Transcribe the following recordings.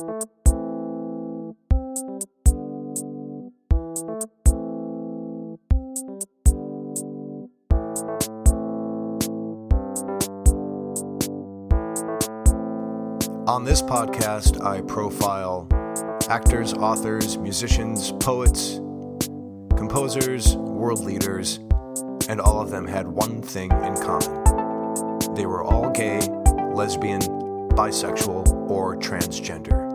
On this podcast, I profile actors, authors, musicians, poets, composers, world leaders, and all of them had one thing in common. They were all gay, lesbian, bisexual, or transgender.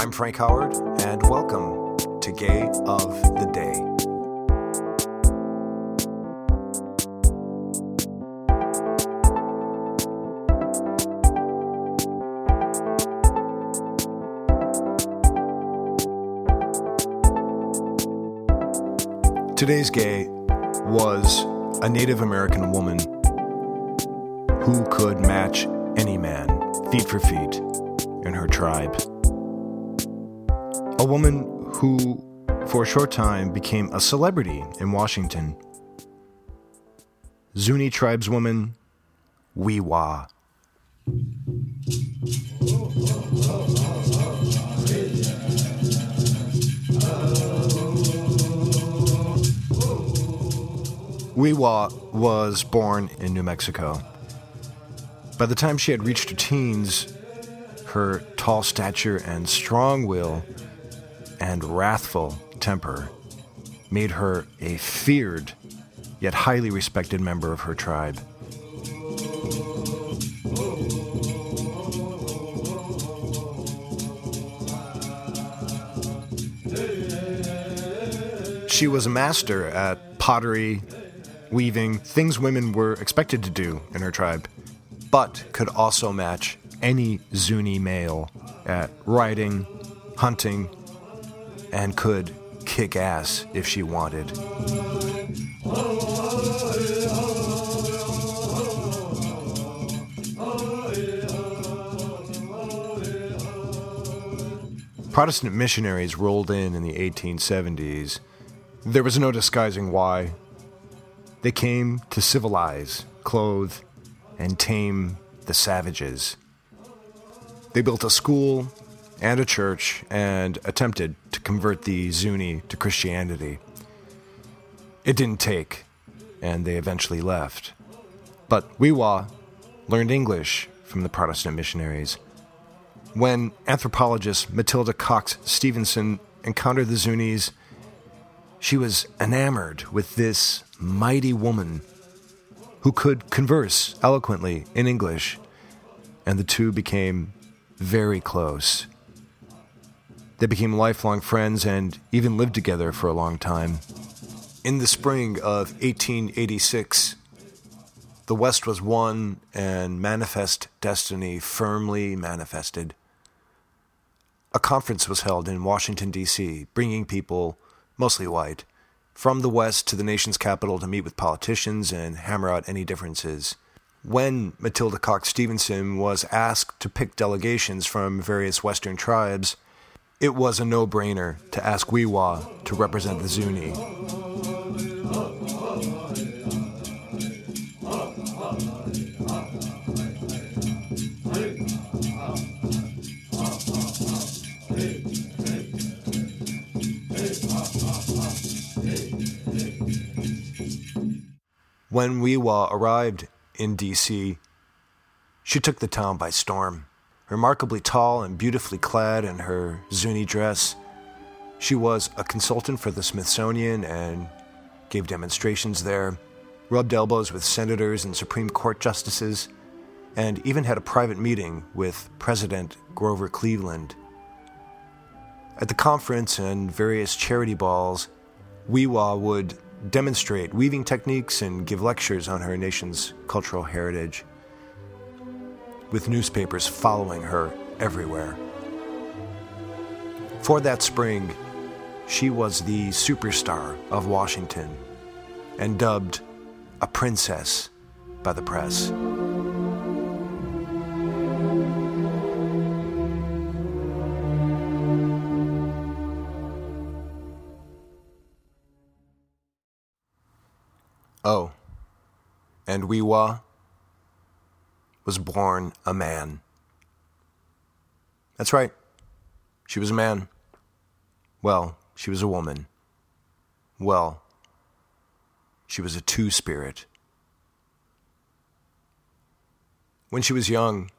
I'm Frank Howard, and welcome to Gay of the Day. Today's gay was a Native American woman who could match any man, feet for feet, in her tribe. Woman who, for a short time, became a celebrity in Washington. Zuni tribeswoman We'wha. We'wha was born in New Mexico. By the time she had reached her teens, her tall stature and strong will and wrathful temper made her a feared yet highly respected member of her tribe. She was a master at pottery, weaving, things women were expected to do in her tribe, but could also match any Zuni male at riding, hunting, and could kick ass if she wanted. Protestant missionaries rolled in in the 1870s. There was no disguising why. They came to civilize, clothe, and tame the savages. They built a school and a church and attempted to convert the Zuni to Christianity. It didn't take, and they eventually left. But We'wha learned English from the Protestant missionaries. When anthropologist Matilda Coxe Stevenson encountered the Zunis, she was enamored with this mighty woman who could converse eloquently in English, and the two became very close. They became lifelong friends and even lived together for a long time. In the spring of 1886, the West was won and manifest destiny firmly manifested. A conference was held in Washington, D.C., bringing people, mostly white, from the West to the nation's capital to meet with politicians and hammer out any differences. When Matilda Coxe Stevenson was asked to pick delegations from various Western tribes, it was a no brainer to ask We'wha to represent the Zuni. When We'wha arrived in D.C., she took the town by storm. Remarkably tall and beautifully clad in her Zuni dress, she was a consultant for the Smithsonian and gave demonstrations there, rubbed elbows with senators and Supreme Court justices, and even had a private meeting with President Grover Cleveland. At the conference and various charity balls, We'wha would demonstrate weaving techniques and give lectures on her nation's cultural heritage, with newspapers following her everywhere. For that spring, she was the superstar of Washington and dubbed a princess by the press. Oh, and We'wha was born a man. That's right. She was a man. Well, she was a woman. Well, she was a two spirit. When she was young,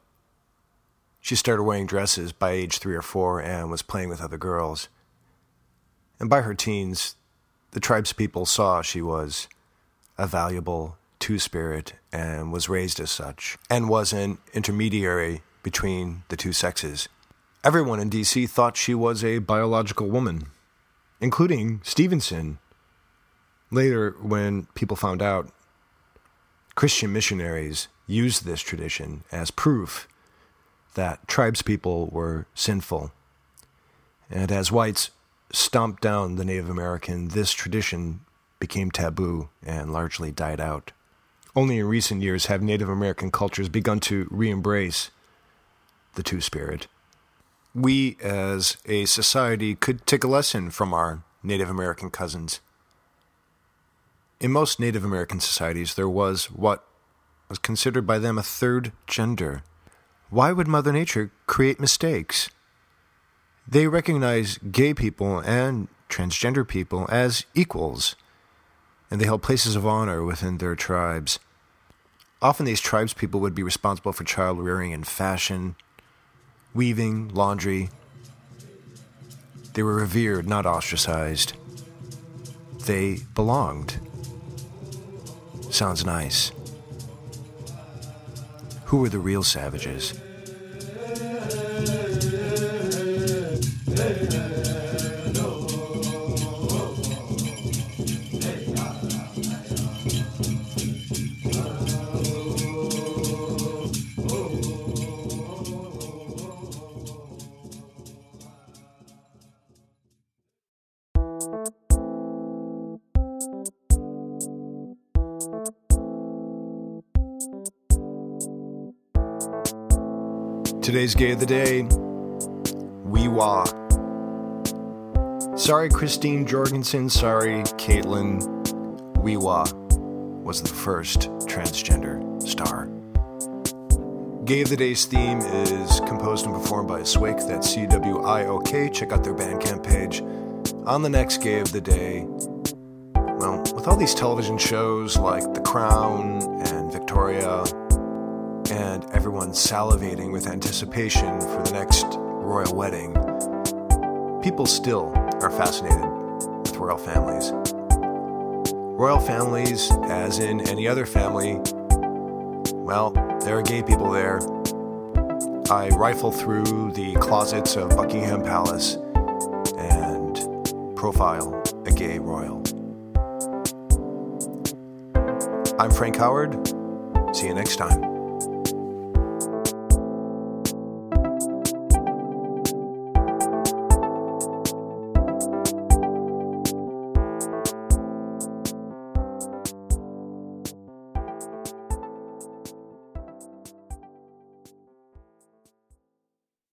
she started wearing dresses by age three or four and was playing with other girls. And by her teens, the tribe's people saw she was a valuable two spirit and was raised as such, and was an intermediary between the two sexes. Everyone in DC thought she was a biological woman, including Stevenson. Later, when people found out, Christian missionaries used this tradition as proof that tribespeople were sinful. And as whites stomped down the Native American, this tradition became taboo and largely died out. Only in recent years have Native American cultures begun to re embrace the Two Spirit. We, as a society, could take a lesson from our Native American cousins. In most Native American societies, there was what was considered by them a third gender. Why would Mother Nature create mistakes? They recognize gay people and transgender people as equals, and they held places of honor within their tribes. Often, these tribes people would be responsible for child rearing and fashion, weaving, laundry. They were revered, not ostracized. They belonged. Sounds nice. Who were the real savages? Today's gay of the day, We'wha. Sorry, Christine Jorgensen. Sorry, Caitlin. We'wha was the first transgender star. Gay of the Day's theme is composed and performed by Cwiok. That's C W I O K. Check out their Bandcamp page. On the next Gay of the Day, well, with all these television shows like The Crown and Victoria, and everyone salivating with anticipation for the next royal wedding, people still are fascinated with royal families. Royal families, as in any other family, well, there are gay people there. I rifle through the closets of Buckingham Palace and profile a gay royal. I'm Frank Howard. See you next time.